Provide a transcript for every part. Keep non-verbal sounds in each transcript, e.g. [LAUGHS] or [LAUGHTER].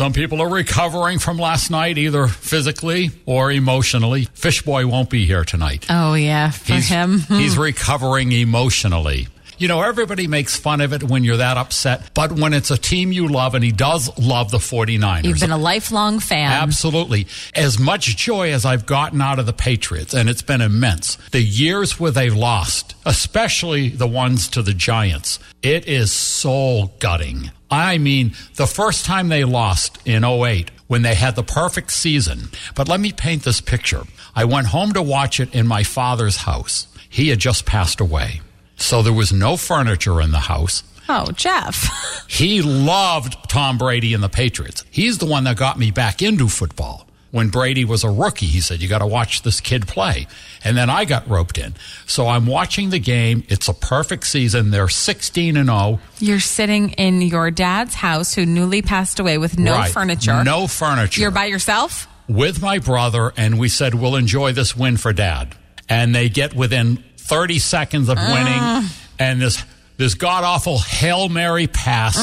Some people are recovering from last night, either physically or emotionally. Fishboy won't be here tonight. Oh, yeah, for he's, him. [LAUGHS] he's recovering emotionally. You know, everybody makes fun of it when you're that upset, but when it's a team you love, and he does love the 49ers. You've been a lifelong fan. Absolutely. As much joy as I've gotten out of the Patriots, and it's been immense, the years where they've lost, especially the ones to the Giants, it is soul gutting. I mean, the first time they lost in 08, when they had the perfect season. But let me paint this picture. I went home to watch it in my father's house. He had just passed away. So there was no furniture in the house. Oh, Jeff. [LAUGHS] he loved Tom Brady and the Patriots. He's the one that got me back into football. When Brady was a rookie, he said, You got to watch this kid play. And then I got roped in. So I'm watching the game. It's a perfect season. They're 16 and 0. You're sitting in your dad's house who newly passed away with no Right. furniture. No furniture. You're by yourself? with my brother, and we said, We'll enjoy this win for dad. And they get within 30 seconds of winning, and this, this god awful Hail Mary pass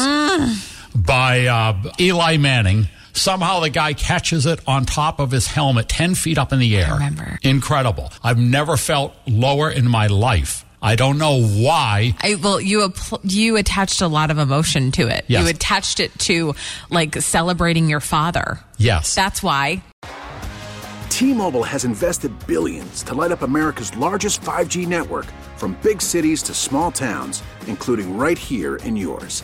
by uh, Eli Manning. Somehow the guy catches it on top of his helmet, 10 feet up in the air. remember. Incredible. I've never felt lower in my life. I don't know why. I well, you you attached a lot of emotion to it. Yes. You attached it to like celebrating your father. Yes. That's why. T-Mobile has invested billions to light up America's largest 5G network from big cities to small towns, including right here in yours.